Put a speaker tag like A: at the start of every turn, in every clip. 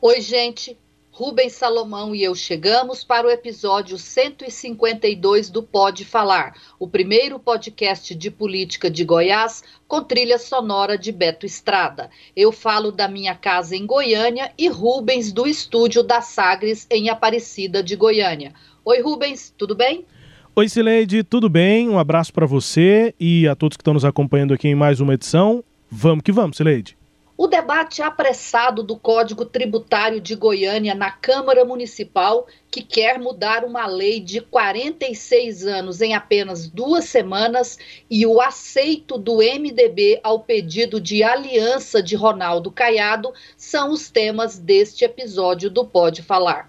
A: Oi, gente. Rubens Salomão e eu chegamos para o episódio 152 do Pode Falar, o primeiro podcast de política de Goiás com trilha sonora de Beto Estrada. Eu falo da minha casa em Goiânia e Rubens do estúdio da Sagres em Aparecida de Goiânia. Oi, Rubens, tudo bem?
B: Oi, Sileide, tudo bem? Um abraço para você e a todos que estão nos acompanhando aqui em mais uma edição. Vamos que vamos, Sileide.
A: O debate apressado do Código Tributário de Goiânia na Câmara Municipal, que quer mudar uma lei de 46 anos em apenas duas semanas, e o aceito do MDB ao pedido de aliança de Ronaldo Caiado, são os temas deste episódio do Pode Falar.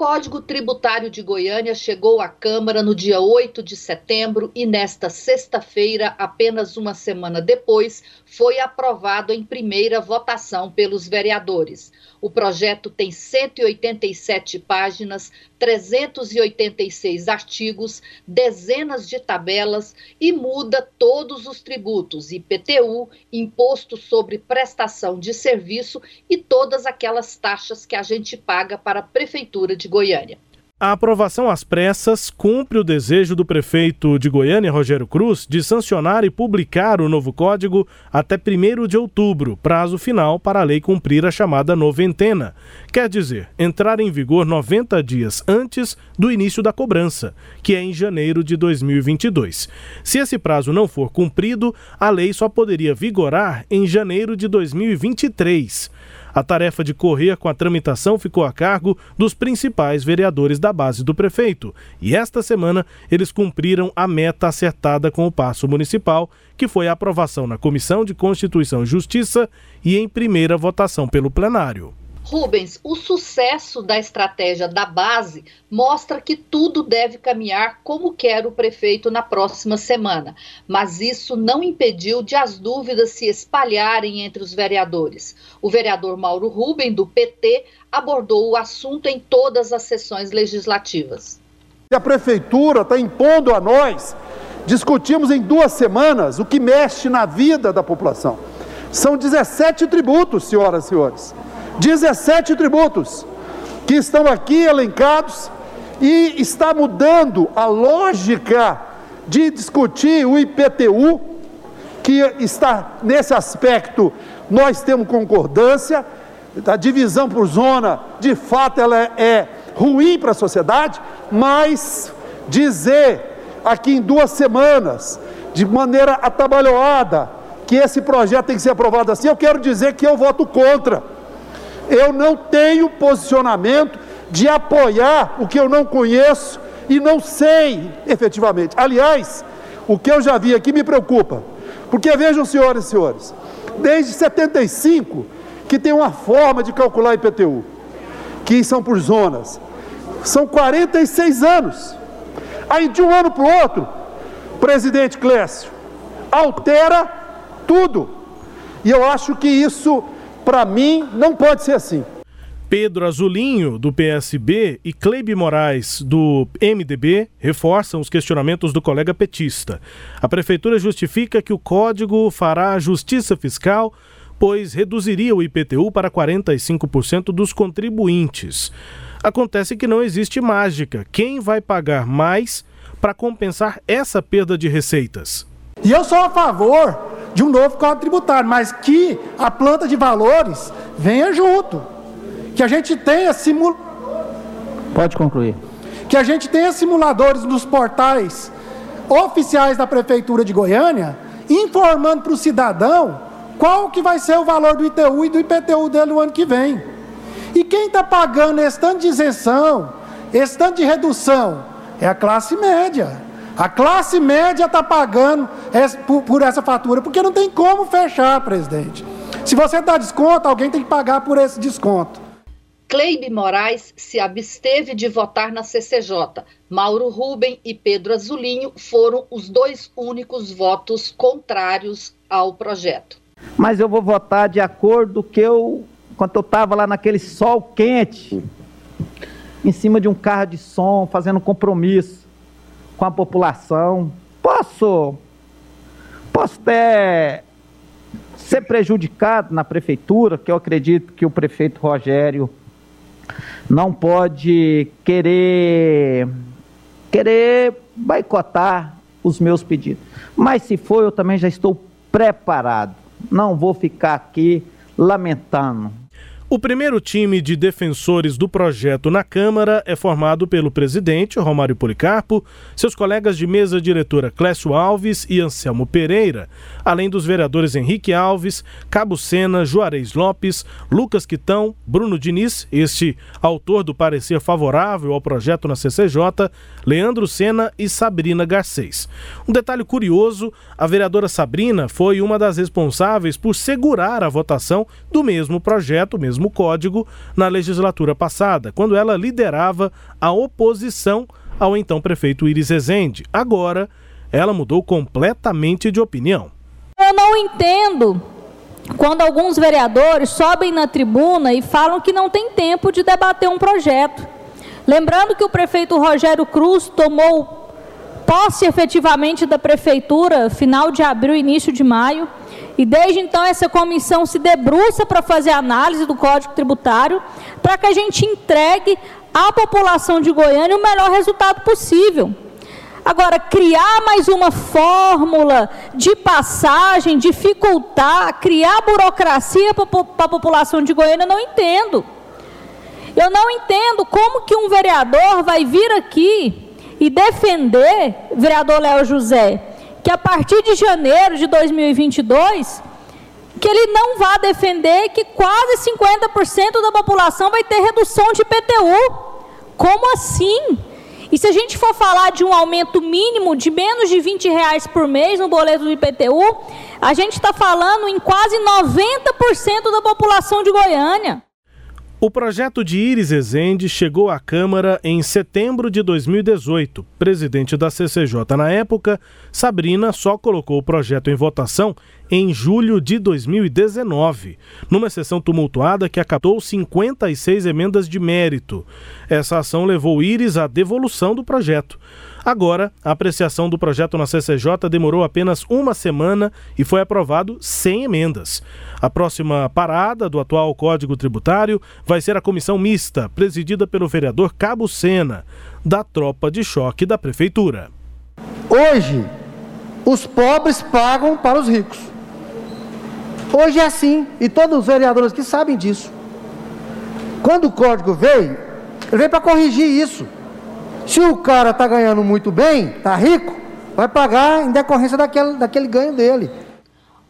A: Código Tributário de Goiânia chegou à Câmara no dia 8 de setembro e, nesta sexta-feira, apenas uma semana depois, foi aprovado em primeira votação pelos vereadores. O projeto tem 187 páginas, 386 artigos, dezenas de tabelas e muda todos os tributos: IPTU, Imposto sobre Prestação de Serviço e todas aquelas taxas que a gente paga para a Prefeitura de Goiânia.
B: A aprovação às pressas cumpre o desejo do prefeito de Goiânia, Rogério Cruz, de sancionar e publicar o novo código até 1 de outubro, prazo final para a lei cumprir a chamada noventena. Quer dizer, entrar em vigor 90 dias antes do início da cobrança, que é em janeiro de 2022. Se esse prazo não for cumprido, a lei só poderia vigorar em janeiro de 2023. A tarefa de correr com a tramitação ficou a cargo dos principais vereadores da base do prefeito, e esta semana eles cumpriram a meta acertada com o Passo Municipal, que foi a aprovação na Comissão de Constituição e Justiça e em primeira votação pelo plenário.
A: Rubens, o sucesso da estratégia da base mostra que tudo deve caminhar como quer o prefeito na próxima semana, mas isso não impediu de as dúvidas se espalharem entre os vereadores. O vereador Mauro Rubem, do PT, abordou o assunto em todas as sessões legislativas.
C: A prefeitura está impondo a nós discutimos em duas semanas o que mexe na vida da população. São 17 tributos, senhoras e senhores. 17 tributos que estão aqui elencados e está mudando a lógica de discutir o IPTU, que está nesse aspecto, nós temos concordância, a divisão por zona, de fato, ela é, ruim para a sociedade, mas dizer aqui em duas semanas, de maneira atabalhoada, que esse projeto tem que ser aprovado assim, eu quero dizer que eu voto contra eu não tenho posicionamento de apoiar o que eu não conheço e não sei efetivamente. Aliás, o que eu já vi aqui me preocupa, porque vejam, senhoras e senhores, desde 75 que tem uma forma de calcular IPTU, que são por zonas, são 46 anos. Aí de um ano para o outro, presidente Clécio altera tudo. E eu acho que isso para mim, não pode ser assim.
B: Pedro Azulinho, do PSB, e Cleibe Moraes, do MDB, reforçam os questionamentos do colega petista. A prefeitura justifica que o código fará justiça fiscal, pois reduziria o IPTU para 45% dos contribuintes. Acontece que não existe mágica. Quem vai pagar mais para compensar essa perda de receitas?
D: E eu sou a favor de um novo código tributário, mas que a planta de valores venha junto. Que a gente tenha simul...
E: Pode concluir.
D: Que a gente tenha simuladores nos portais oficiais da Prefeitura de Goiânia, informando para o cidadão qual que vai ser o valor do ITU e do IPTU dele no ano que vem. E quem está pagando esse tanto de isenção, esse tanto de redução, É a classe média. A classe média está pagando por essa fatura, porque não tem como fechar, presidente. Se você dá desconto, alguém tem que pagar por esse desconto.
A: Cleibe Moraes se absteve de votar na CCJ. Mauro Ruben e Pedro Azulinho foram os dois únicos votos contrários ao projeto.
E: Mas eu vou votar de acordo que eu, quando eu estava lá naquele sol quente, em cima de um carro de som, fazendo compromisso com a população, posso, posso ter ser prejudicado na prefeitura, que eu acredito que o prefeito Rogério não pode querer querer boicotar os meus pedidos. Mas se for, eu também já estou preparado. Não vou ficar aqui lamentando.
B: O primeiro time de defensores do projeto na Câmara é formado pelo presidente Romário Policarpo, seus colegas de mesa diretora Clécio Alves e Anselmo Pereira, além dos vereadores Henrique Alves, Cabo Sena, Juarez Lopes, Lucas Quitão, Bruno Diniz, este autor do parecer favorável ao projeto na CCJ, Leandro Sena e Sabrina Garcês. Um detalhe curioso: a vereadora Sabrina foi uma das responsáveis por segurar a votação do mesmo projeto, mesmo código, na legislatura passada, quando ela liderava a oposição ao então prefeito Iris Rezende. Agora, ela mudou completamente de opinião.
F: Eu não entendo quando alguns vereadores sobem na tribuna e falam que não tem tempo de debater um projeto. Lembrando que o prefeito Rogério Cruz tomou posse efetivamente da prefeitura final de abril, início de maio, e desde então essa comissão se debruça para fazer análise do Código Tributário, para que a gente entregue à população de Goiânia o melhor resultado possível. Agora, criar mais uma fórmula de passagem, dificultar, criar burocracia para a população de Goiânia, não entendo. Eu não entendo como que um vereador vai vir aqui e defender, vereador Léo José, que a partir de janeiro de 2022, que ele não vá defender que quase 50% da população vai ter redução de IPTU. Como assim? E se a gente for falar de um aumento mínimo de menos de 20 reais por mês no boleto do IPTU, a gente está falando em quase 90% da população de Goiânia.
B: O projeto de Iris Ezende chegou à Câmara em setembro de 2018. Presidente da CCJ na época, Sabrina só colocou o projeto em votação em julho de 2019, numa sessão tumultuada que acatou 56 emendas de mérito. Essa ação levou Iris à devolução do projeto. Agora, a apreciação do projeto na CCJ demorou apenas uma semana e foi aprovado sem emendas. A próxima parada do atual Código Tributário vai ser a comissão mista, presidida pelo vereador Cabo Sena, da tropa de choque da Prefeitura.
G: Hoje, os pobres pagam para os ricos. Hoje é assim, e todos os vereadores que sabem disso. Quando o código veio, ele veio para corrigir isso. Se o cara está ganhando muito bem, está rico, vai pagar em decorrência daquele, daquele ganho dele.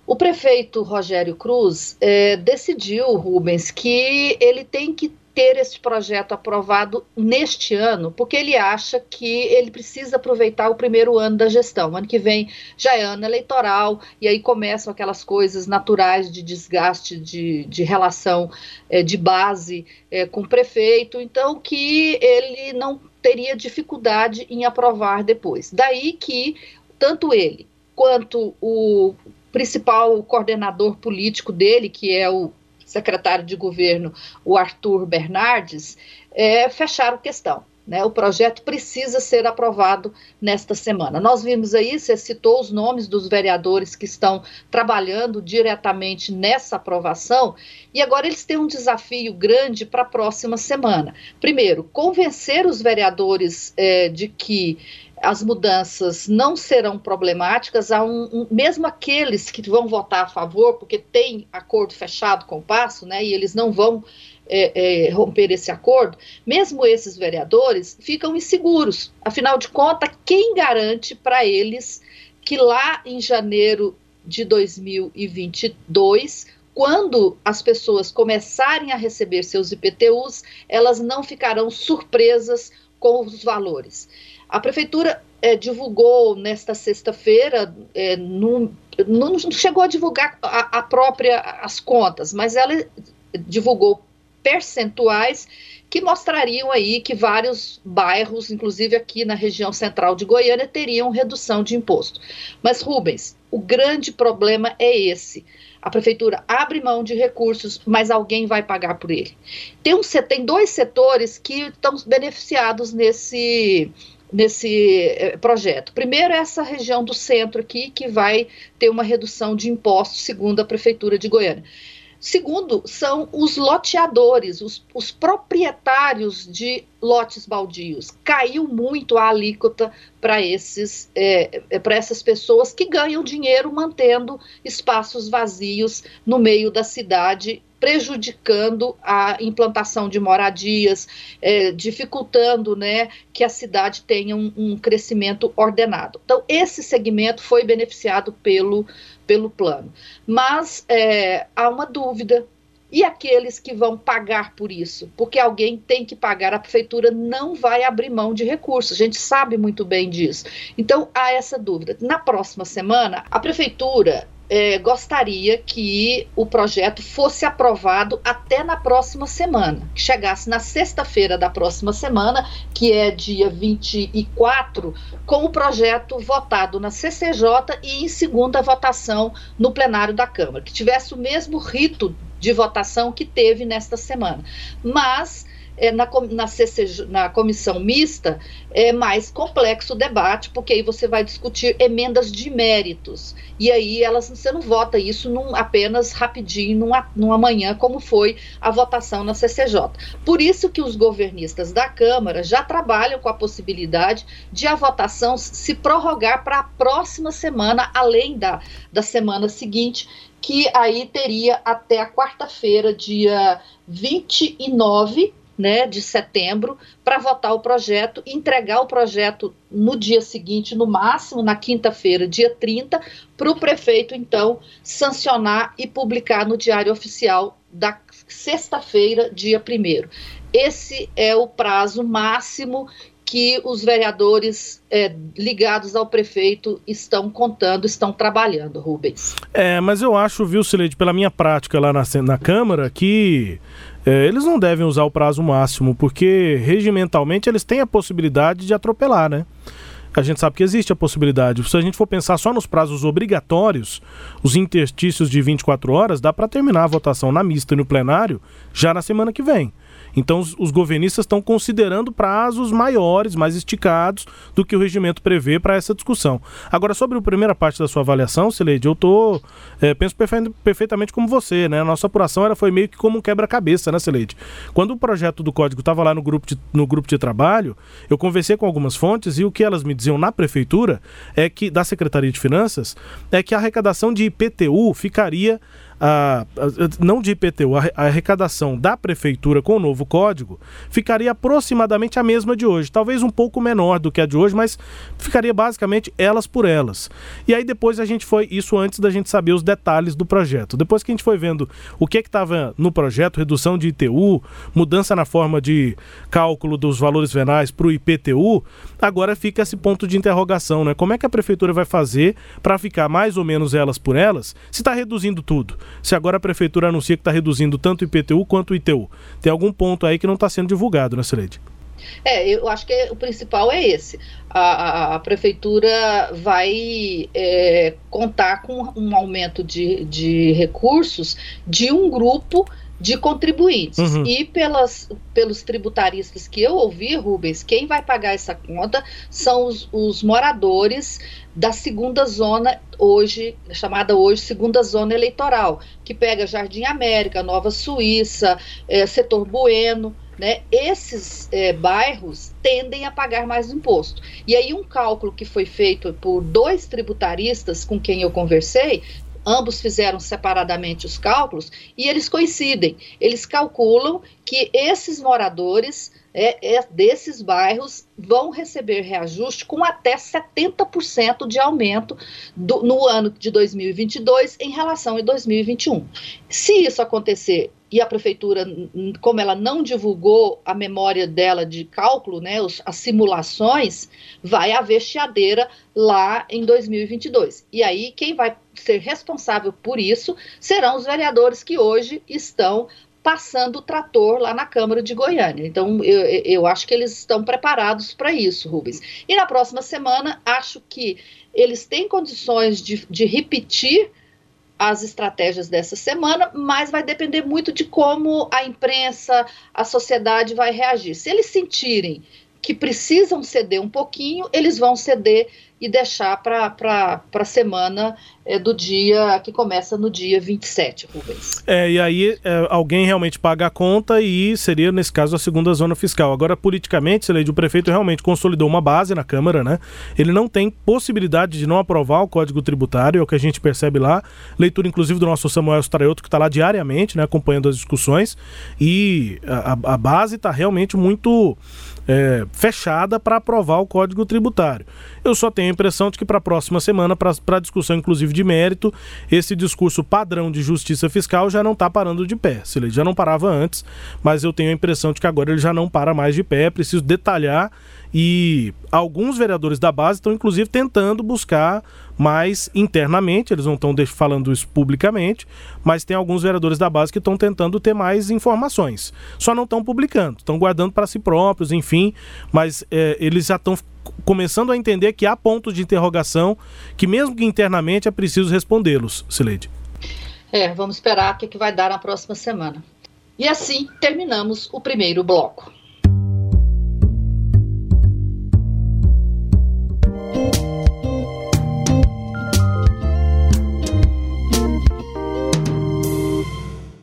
A: O prefeito Rogério Cruz é, decidiu, Rubens, que ele tem que ter esse projeto aprovado neste ano, porque ele acha que ele precisa aproveitar o primeiro ano da gestão. Ano que vem já é ano eleitoral, e aí começam aquelas coisas naturais de desgaste de, de relação é, de base é, com o prefeito, então que ele não teria dificuldade em aprovar depois. Daí que tanto ele quanto o principal coordenador político dele, que é o secretário de governo, o Arthur Bernardes, é, fecharam questão. Né, o projeto precisa ser aprovado nesta semana. Nós vimos aí, você citou os nomes dos vereadores que estão trabalhando diretamente nessa aprovação, e agora eles têm um desafio grande para a próxima semana. Primeiro, convencer os vereadores é, de que as mudanças não serão problemáticas, um, um, mesmo aqueles que vão votar a favor, porque tem acordo fechado com o passo, né, e eles não vão é, é, romper esse acordo, mesmo esses vereadores ficam inseguros. Afinal de contas, quem garante para eles que lá em janeiro de 2022, quando as pessoas começarem a receber seus IPTUs, elas não ficarão surpresas com os valores. A prefeitura é, divulgou nesta sexta-feira, é, não, não, chegou a divulgar a, a própria as contas, mas ela divulgou percentuais que mostrariam aí que vários bairros, inclusive aqui na região central de Goiânia, teriam redução de imposto. Mas, Rubens, o grande problema é esse. A prefeitura abre mão de recursos, mas alguém vai pagar por ele. Tem, um, tem dois setores que estão beneficiados nesse, nesse eh, projeto. Primeiro, essa região do centro aqui, que vai ter uma redução de impostos, segundo a Prefeitura de Goiânia. Segundo, são os loteadores, os, os proprietários de lotes baldios. Caiu muito a alíquota para é, para essas pessoas que ganham dinheiro mantendo espaços vazios no meio da cidade prejudicando a implantação de moradias, é, dificultando né, que a cidade tenha um, um, crescimento ordenado. Então, esse segmento foi beneficiado pelo, pelo plano. Mas é, há uma dúvida. E aqueles que vão pagar por isso? Porque alguém tem que pagar, a prefeitura não vai abrir mão de recursos, a gente sabe muito bem disso. Então, há essa dúvida. Na próxima semana, a prefeitura é, gostaria que o projeto fosse aprovado até na próxima semana, que chegasse na sexta-feira da próxima semana, que é dia 24, com o projeto votado na CCJ e em segunda votação no plenário da Câmara, que tivesse o mesmo rito de votação que teve nesta semana. Mas é, na, na, CCJ, na comissão mista é mais complexo o debate, porque aí você vai discutir emendas de méritos. E aí elas, você não vota isso num, apenas rapidinho, numa, numa manhã, como foi a votação na CCJ. Por isso que os governistas da Câmara já trabalham com a possibilidade de a votação se prorrogar para a próxima semana, além da, da semana seguinte, que aí teria até a quarta-feira, dia 29 né, de setembro para votar o projeto entregar o projeto no dia seguinte, no máximo na quinta-feira, dia 30, para o prefeito, então, sancionar e publicar no Diário Oficial da sexta-feira, dia 1. Esse é o prazo máximo que os vereadores é, ligados ao prefeito estão contando, estão trabalhando, Rubens.
B: É, mas eu acho, viu, Sileide, pela minha prática lá na, na Câmara, que é, eles não devem usar o prazo máximo, porque regimentalmente eles têm a possibilidade de atropelar, né? A gente sabe que existe a possibilidade. Se a gente for pensar só nos prazos obrigatórios, os interstícios de 24 horas, dá para terminar a votação na mista e no plenário já na semana que vem. Então, os, os governistas estão considerando prazos maiores, mais esticados do que o regimento prevê para essa discussão. Agora, sobre a primeira parte da sua avaliação, Sileide, eu tô, é, penso perfe perfeitamente como você, né? A nossa apuração era, foi meio que como um quebra-cabeça, né, Sileide? Quando o projeto do código estava lá no grupo, de, no grupo de trabalho, eu conversei com algumas fontes e o que elas me diziam na prefeitura é que, da Secretaria de Finanças, é que a arrecadação de IPTU ficaria a, a, não de IPTU, a, a, arrecadação da prefeitura com o novo código ficaria aproximadamente a mesma de hoje, talvez um pouco menor do que a de hoje, mas ficaria basicamente elas por elas. E aí depois a gente foi, isso antes da gente saber os detalhes do projeto. Depois que a gente foi vendo o que estava no projeto, redução de ITU, mudança na forma de cálculo dos valores venais para o IPTU, agora fica esse ponto de interrogação, né? Como é que a prefeitura vai fazer para ficar mais ou menos elas por elas, se está reduzindo tudo? Se agora a prefeitura anuncia que está reduzindo tanto o IPTU quanto o ITU. Tem algum ponto aí que não está sendo divulgado, né, Celede?
A: É, eu acho que o principal é esse. A, a, a prefeitura vai é, contar com um aumento de, de recursos de um grupo de contribuintes. Uhum. E pelas, pelos tributaristas que eu ouvi, Rubens, quem vai pagar essa conta são os, os moradores da segunda zona hoje, chamada hoje segunda zona eleitoral, que pega Jardim América, Nova Suíça, é, Setor Bueno, né? Esses é, bairros tendem a pagar mais imposto. E aí um cálculo que foi feito por dois tributaristas com quem eu conversei ambos fizeram separadamente os cálculos e eles coincidem. Eles calculam que esses moradores é, é, desses bairros vão receber reajuste com até 70% de aumento do, no ano de 2022 em relação a 2021. Se isso acontecer e a prefeitura, como ela não divulgou a memória dela de cálculo, né, as simulações, vai haver chiadeira lá em 2022. E aí quem vai ser responsável por isso serão os vereadores que hoje estão passando o trator lá na Câmara de Goiânia. Então, eu, eu acho que eles estão preparados para isso, Rubens. E na próxima semana, acho que eles têm condições de, de repetir as estratégias dessa semana, mas vai depender muito de como a imprensa, a sociedade vai reagir. Se eles sentirem que precisam ceder um pouquinho, eles vão ceder e deixar para a semana é, do dia que começa no dia 27, Rubens.
B: É, e aí é, alguém realmente paga a conta e seria, nesse caso, a segunda zona fiscal. Agora, politicamente, o prefeito realmente consolidou uma base na Câmara, né? Ele não tem possibilidade de não aprovar o Código Tributário, é o que a gente percebe lá. Leitura, inclusive, do nosso Samuel Straioto, que está lá diariamente, né, acompanhando as discussões. E a, a base está realmente muito é, fechada para aprovar o Código Tributário. Eu só tenho a impressão de que para a próxima semana, para discussão inclusive de mérito, esse discurso padrão de justiça fiscal já não está parando de pé. Se ele já não parava antes, mas eu tenho a impressão de que agora ele já não para mais de pé. É preciso detalhar e alguns vereadores da base estão inclusive tentando buscar mais internamente, eles não estão falando isso publicamente, mas tem alguns vereadores da base que estão tentando ter mais informações. Só não estão publicando, estão guardando para si próprios, enfim, mas é, eles já estão começando a entender que há pontos de interrogação que, mesmo que internamente, é preciso respondê-los, Sileide.
A: É, vamos esperar o que, que vai dar na próxima semana. E assim terminamos o primeiro bloco.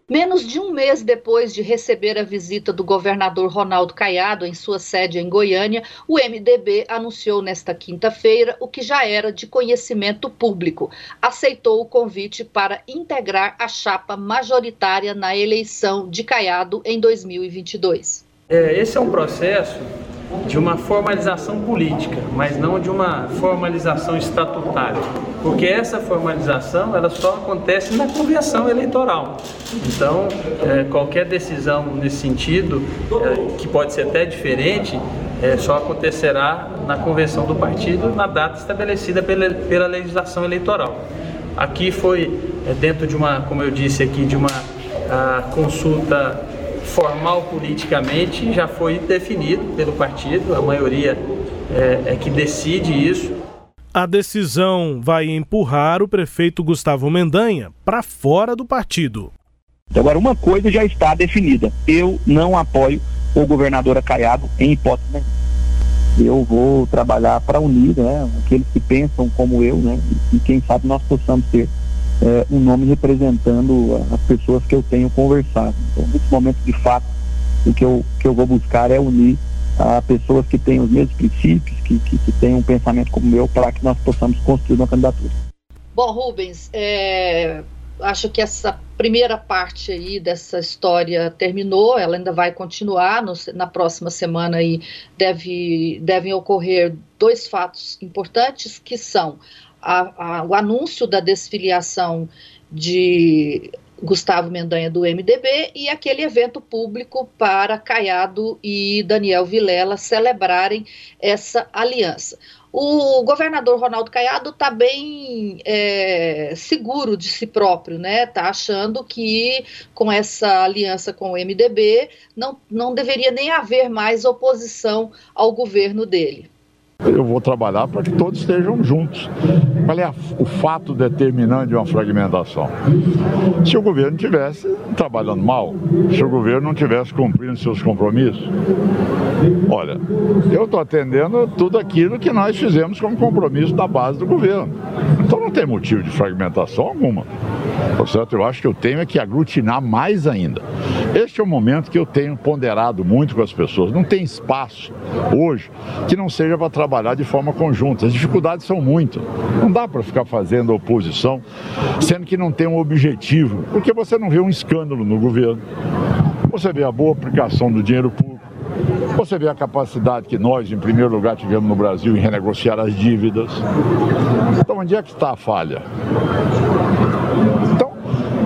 A: Menos de um mês depois de receber a visita do governador Ronaldo Caiado em sua sede em Goiânia, o MDB anunciou nesta quinta-feira o que já era de conhecimento público. Aceitou o convite para integrar a chapa majoritária na eleição de Caiado em 2022.
H: É, esse é um processo de uma formalização política, mas não de uma formalização estatutária, porque essa formalização ela só acontece na convenção eleitoral. Então, é, qualquer decisão nesse sentido, é, que pode ser até diferente, é, só acontecerá na convenção do partido na data estabelecida pela, pela legislação eleitoral. Aqui foi é, dentro de uma, como eu disse aqui, de uma consulta formal politicamente já foi definido pelo partido, a maioria é, é que decide isso.
B: A decisão vai empurrar o prefeito Gustavo Mendanha para fora do partido.
I: Agora, uma coisa já está definida: eu não apoio o governador Acaiado em hipótese nenhuma. Eu vou trabalhar para unir né, aqueles que pensam como eu, né, e quem sabe nós possamos ter é, um nome representando as pessoas que eu tenho conversado. Então, nesse momento, de fato, o que eu, que eu vou buscar é unir a pessoas que têm os mesmos princípios, que, que, que têm um pensamento como o meu, para que nós possamos construir uma candidatura.
A: Bom, Rubens, é, acho que essa primeira parte aí dessa história terminou, ela ainda vai continuar no, na próxima semana e deve, devem ocorrer dois fatos importantes que são a, a, o anúncio da desfiliação de Gustavo Mendanha do MDB e aquele evento público para Caiado e Daniel Vilela celebrarem essa aliança. O governador Ronaldo Caiado está bem é, seguro de si próprio, né? Está achando que com essa aliança com o MDB não, não deveria nem haver mais oposição ao governo dele.
J: Eu vou trabalhar para que todos estejam juntos. Qual é o fato determinante de uma fragmentação? Se o governo tivesse trabalhando mal, se o governo não tivesse cumprindo seus compromissos, olha, eu estou atendendo tudo aquilo que nós fizemos como compromisso da base do governo. Então não tem motivo de fragmentação alguma. Portanto, eu acho que eu tenho é que aglutinar mais ainda. Este é o momento que eu tenho ponderado muito com as pessoas. Não tem espaço hoje que não seja para trabalhar de forma conjunta. As dificuldades são muito. Não dá para ficar fazendo oposição, sendo que não tem um objetivo, porque você não vê um escândalo no governo. Você vê a boa aplicação do dinheiro público. Você vê a capacidade que nós, em primeiro lugar, tivemos no Brasil em renegociar as dívidas. Então, onde é que está a falha?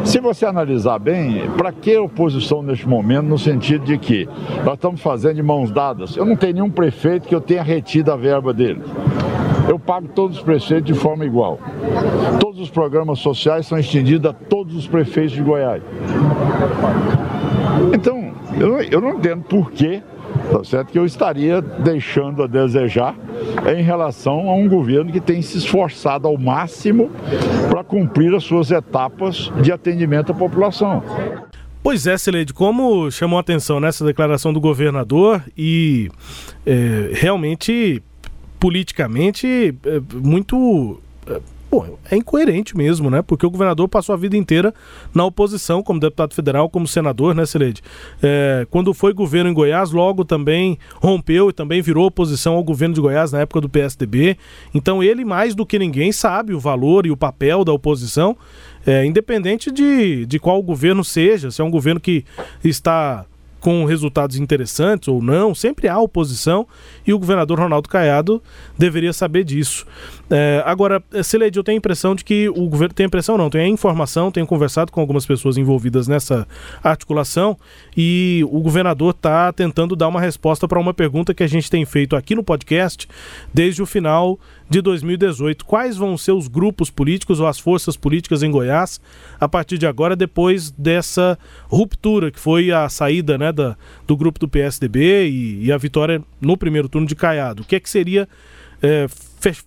J: Se você analisar bem, para que oposição neste momento, no sentido de que nós estamos fazendo de mãos dadas? Eu não tenho nenhum prefeito que eu tenha retido a verba dele. Eu pago todos os prefeitos de forma igual. Todos os programas sociais são estendidos a todos os prefeitos de Goiás. Então, eu, eu não entendo por que tá certo? que eu estaria deixando a desejar em relação a um governo que tem se esforçado ao máximo para cumprir as suas etapas de atendimento à população.
B: Pois é, Celede, como chamou a atenção nessa declaração do governador e é, realmente politicamente é, muito é, Bom, é incoerente mesmo, né? Porque o governador passou a vida inteira na oposição, como deputado federal, como senador, né, Celede? É, quando foi governo em Goiás, logo também rompeu e também virou oposição ao governo de Goiás na época do PSDB. Então ele, mais do que ninguém, sabe o valor e o papel da oposição, é, independente de, de qual governo seja, se é um governo que está com resultados interessantes ou não, sempre há oposição e o governador Ronaldo Caiado deveria saber disso. É, agora, Celede, eu tenho a impressão de que o governo tem a impressão não, tem a informação, tenho conversado com algumas pessoas envolvidas nessa articulação e o governador está tentando dar uma resposta para uma pergunta que a gente tem feito aqui no podcast desde o final de 2018. Quais vão ser os grupos políticos ou as forças políticas em Goiás a partir de agora, depois dessa ruptura que foi a saída né, da, do grupo do PSDB e, e a vitória no primeiro turno de Caiado? O que é que seria é,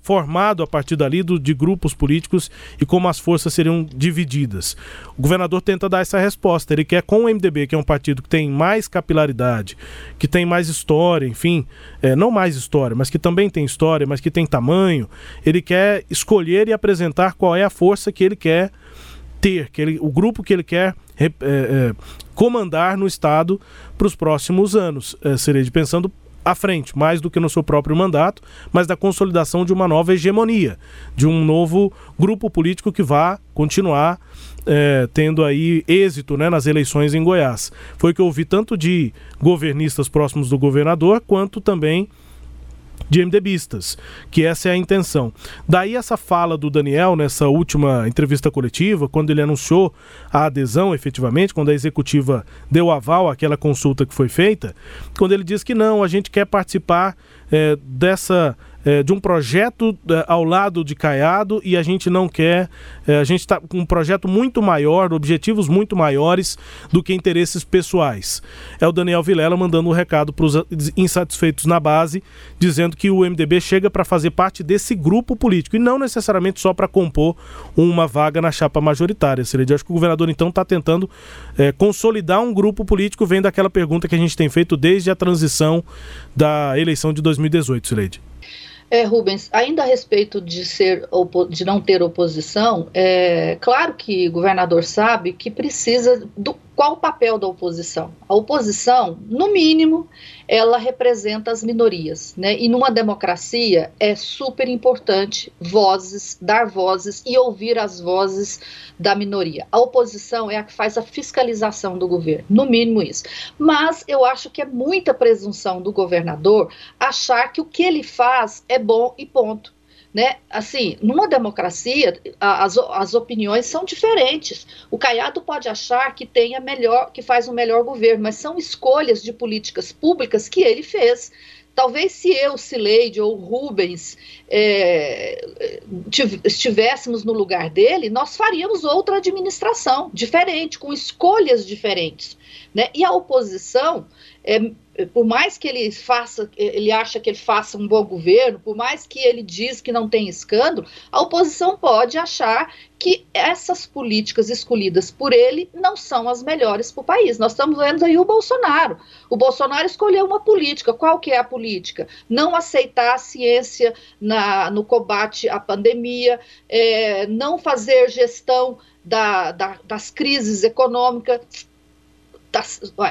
B: formado a partir dali do, de grupos políticos e como as forças seriam divididas. O governador tenta dar essa resposta. Ele quer, com o MDB, que é um partido que tem mais capilaridade, que tem mais história, enfim, é, não mais história, mas que também tem história, mas que tem tamanho, ele quer escolher e apresentar qual é a força que ele quer ter, que ele, o grupo que ele quer é, é, comandar no Estado para os próximos anos. É, seria de pensando à frente, mais do que no seu próprio mandato, mas da consolidação de uma nova hegemonia, de um novo grupo político que vá continuar é, tendo aí êxito né, nas eleições em Goiás. Foi o que eu ouvi tanto de governistas próximos do governador, quanto também de MDBistas, que essa é a intenção. Daí essa fala do Daniel nessa última entrevista coletiva, quando ele anunciou a adesão efetivamente, quando a executiva deu aval àquela consulta que foi feita, quando ele diz que não, a gente quer participar é, dessa é, de um projeto é, ao lado de Caiado e a gente não quer, é, a gente está com um projeto muito maior, objetivos muito maiores do que interesses pessoais. É o Daniel Vilela mandando um recado para os insatisfeitos na base, dizendo que o MDB chega para fazer parte desse grupo político e não necessariamente só para compor uma vaga na chapa majoritária. Seria, acho que o governador então está tentando é, consolidar um grupo político, vem daquela pergunta que a gente tem feito desde a transição da eleição de 2018, Sileide.
A: É, Rubens, ainda a respeito de ser de não ter oposição, é claro que o governador sabe que precisa do qual o papel da oposição? A oposição, no mínimo, ela representa as minorias, né? E numa democracia é super importante vozes, dar vozes e ouvir as vozes da minoria. A oposição é a que faz a fiscalização do governo, no mínimo isso. Mas eu acho que é muita presunção do governador achar que o que ele faz é bom e ponto né? Assim, numa democracia, as, as opiniões são diferentes. O Caiado pode achar que tem a melhor, que faz um melhor governo, mas são escolhas de políticas públicas que ele fez. Talvez se eu, Cileide ou Rubens é, estivéssemos no lugar dele, nós faríamos outra administração diferente, com escolhas diferentes. Né? E a oposição, é, por mais que ele faça, ele acha que ele faça um bom governo, por mais que ele diz que não tem escândalo, a oposição pode achar que essas políticas escolhidas por ele não são as melhores para o país. Nós estamos vendo aí o Bolsonaro. O Bolsonaro escolheu uma política. Qual que é a política? Não aceitar a ciência na, no combate à pandemia, é, não fazer gestão da, da, das crises econômicas Tá,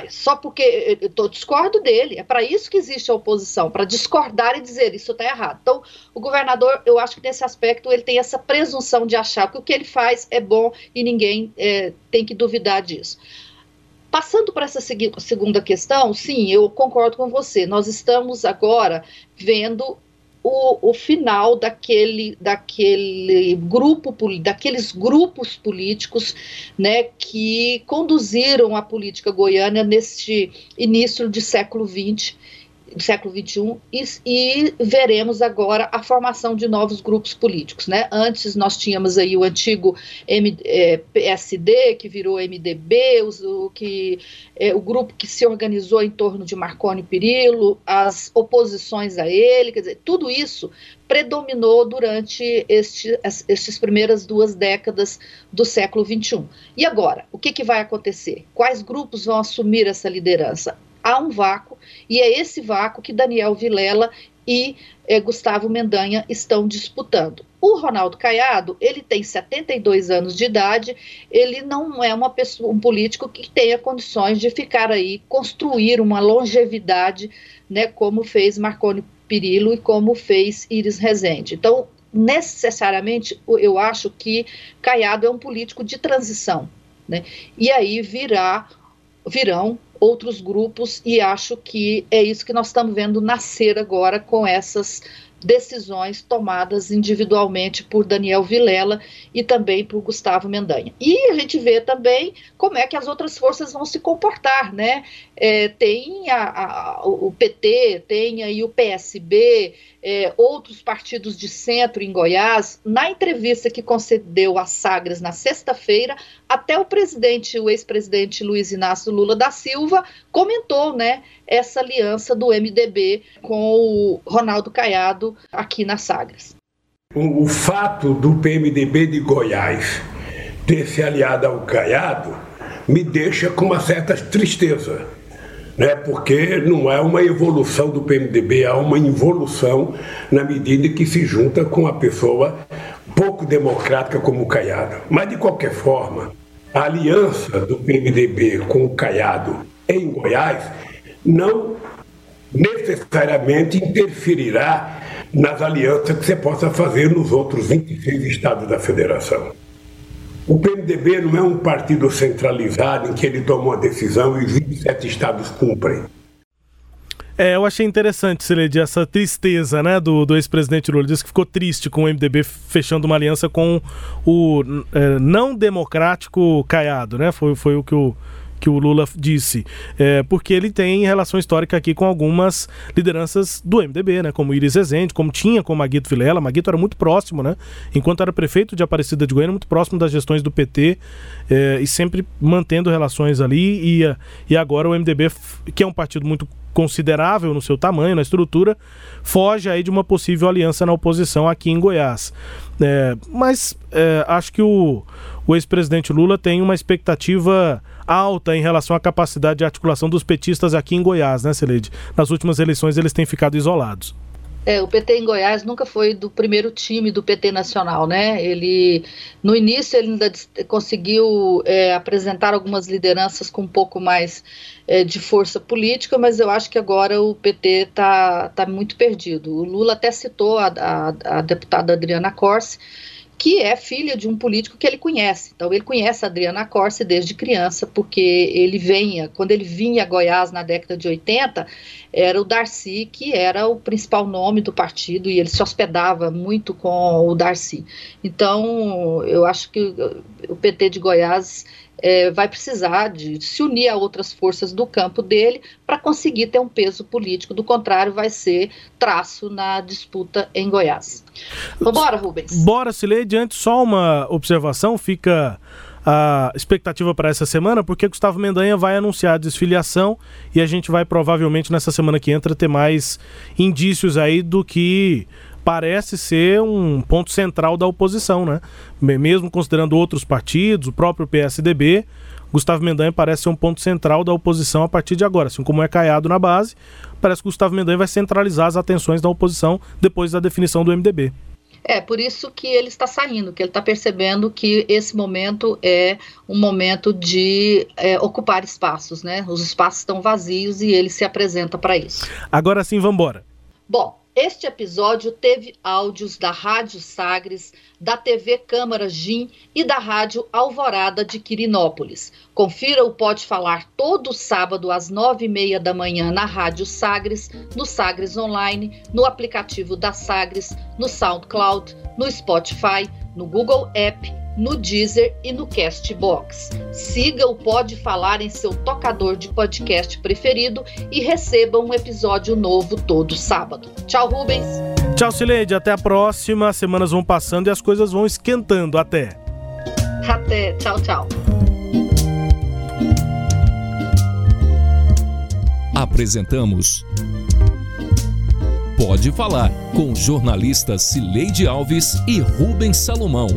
A: só porque eu discordo dele. É para isso que existe a oposição, para discordar e dizer isso está errado. Então, o governador, eu acho que nesse aspecto ele tem essa presunção de achar que o que ele faz é bom e ninguém é, tem que duvidar disso. Passando para essa segunda questão, sim, eu concordo com você. Nós estamos agora vendo o, o final daquele, daquele grupo, daqueles grupos políticos né, que conduziram a política goiana neste início de século XX do século XXI e, e, veremos agora a formação de novos grupos políticos. Né? Antes nós tínhamos aí o antigo M, é, PSD, que virou MDB, o, que, é, o grupo que se organizou em torno de Marconi Perillo, as oposições a ele, quer dizer, tudo isso predominou durante este, estas primeiras duas décadas do século XXI. E agora, o que, que vai acontecer? Quais grupos vão assumir essa liderança? Há um vácuo, e é esse vácuo que Daniel Vilela e eh, Gustavo Mendanha estão disputando. O Ronaldo Caiado, ele tem 72 anos de idade, ele não é uma pessoa, um político que tenha condições de ficar aí, construir uma longevidade, né, como fez Marconi Perillo e como fez Iris Rezende. Então, necessariamente, eu acho que Caiado é um político de transição, né, e aí virá, virão outros grupos, e acho que é isso que nós estamos vendo nascer agora com essas decisões tomadas individualmente por Daniel Vilela e também por Gustavo Mendanha. E a gente vê também como é que as outras forças vão se comportar, né? É, tem a, a, o PT, tem aí o PSB, é, outros partidos de centro em Goiás. Na entrevista que concedeu a Sagres na sexta-feira, até o presidente, o ex-presidente Luiz Inácio Lula da Silva, comentou, né, essa aliança do MDB com o Ronaldo Caiado aqui na Sagres.
K: O, o fato do PMDB de Goiás ter se aliado ao Caiado me deixa com uma certa tristeza né? porque não é uma evolução do PMDB, há uma involução na medida que se junta com uma pessoa pouco democrática como o Caiado. Mas, de qualquer forma, a aliança do PMDB com o Caiado em Goiás não necessariamente interferirá nas alianças que você possa fazer nos outros 26 estados da federação. O PMDB não é um partido centralizado em que ele toma uma decisão e 27 estados cumprem.
B: É, eu achei interessante, Celede, essa tristeza né, do, do ex-presidente Lula. Diz que ficou triste com o MDB fechando uma aliança com o é, não democrático Caiado, né? Foi, foi o que o, que o Lula disse, é, porque ele tem relação histórica aqui com algumas lideranças do MDB, né, como Iris Rezende, como tinha com Maguito Vilela, Maguito era muito próximo, né, enquanto era prefeito de Aparecida de Goiânia, muito próximo das gestões do PT é, e sempre mantendo relações ali. E, e agora o MDB, que é um partido muito considerável no seu tamanho, na estrutura, foge aí de uma possível aliança na oposição aqui em Goiás. É, mas é, acho que o, o ex-presidente Lula tem uma expectativa alta em relação à capacidade de articulação dos petistas aqui em Goiás, né, Celede? Nas últimas eleições eles têm ficado isolados.
A: É, o PT em Goiás nunca foi do primeiro time do PT nacional, né? Ele, no início, ele ainda conseguiu é, apresentar algumas lideranças com um pouco mais é, de força política, mas eu acho que agora o PT está tá muito perdido. O Lula até citou a, a, a deputada Adriana Corse, que é filha de um político que ele conhece. Então, ele conhece a Adriana Corse desde criança, porque ele venha, quando ele vinha a Goiás na década de 80, era o Darcy, que era o principal nome do partido, e ele se hospedava muito com o Darcy. Então, eu acho que o PT de Goiás é, vai precisar de se unir a outras forças do campo dele para conseguir ter um peso político. Do contrário, vai ser traço na disputa em Goiás. Vambora, Rubens.
B: Bora, Silei. Diante só uma observação, fica a expectativa para essa semana, porque Gustavo Mendanha vai anunciar a desfiliação e a gente vai provavelmente nessa semana que entra ter mais indícios aí do que parece ser um ponto central da oposição, né? Mesmo considerando outros partidos, o próprio PSDB, Gustavo Mendanha parece ser um ponto central da oposição a partir de agora. Assim como é caiado na base, parece que Gustavo Mendanha vai centralizar as atenções da oposição depois da definição do MDB.
A: É, por isso que ele está saindo, que ele está percebendo que esse momento é um momento de é, ocupar espaços, né? Os espaços estão vazios e ele se apresenta para isso.
B: Agora sim, vamos embora.
A: Bom, Este episódio teve áudios da Rádio Sagres, da TV Câmara Gim e da Rádio Alvorada de Quirinópolis. Confira o Pode Falar todo sábado às nove e meia da manhã na Rádio Sagres, no Sagres Online, no aplicativo da Sagres, no SoundCloud, no Spotify, no Google App no Deezer e no Castbox. Siga o Pode Falar em seu tocador de podcast preferido e receba um episódio novo todo sábado. Tchau, Rubens.
B: Tchau, Sileide. Até a próxima. As semanas vão passando e as coisas vão esquentando. Até.
A: Até. Tchau, tchau.
L: Apresentamos Pode Falar com jornalistas Cileide Alves e Rubens Salomão.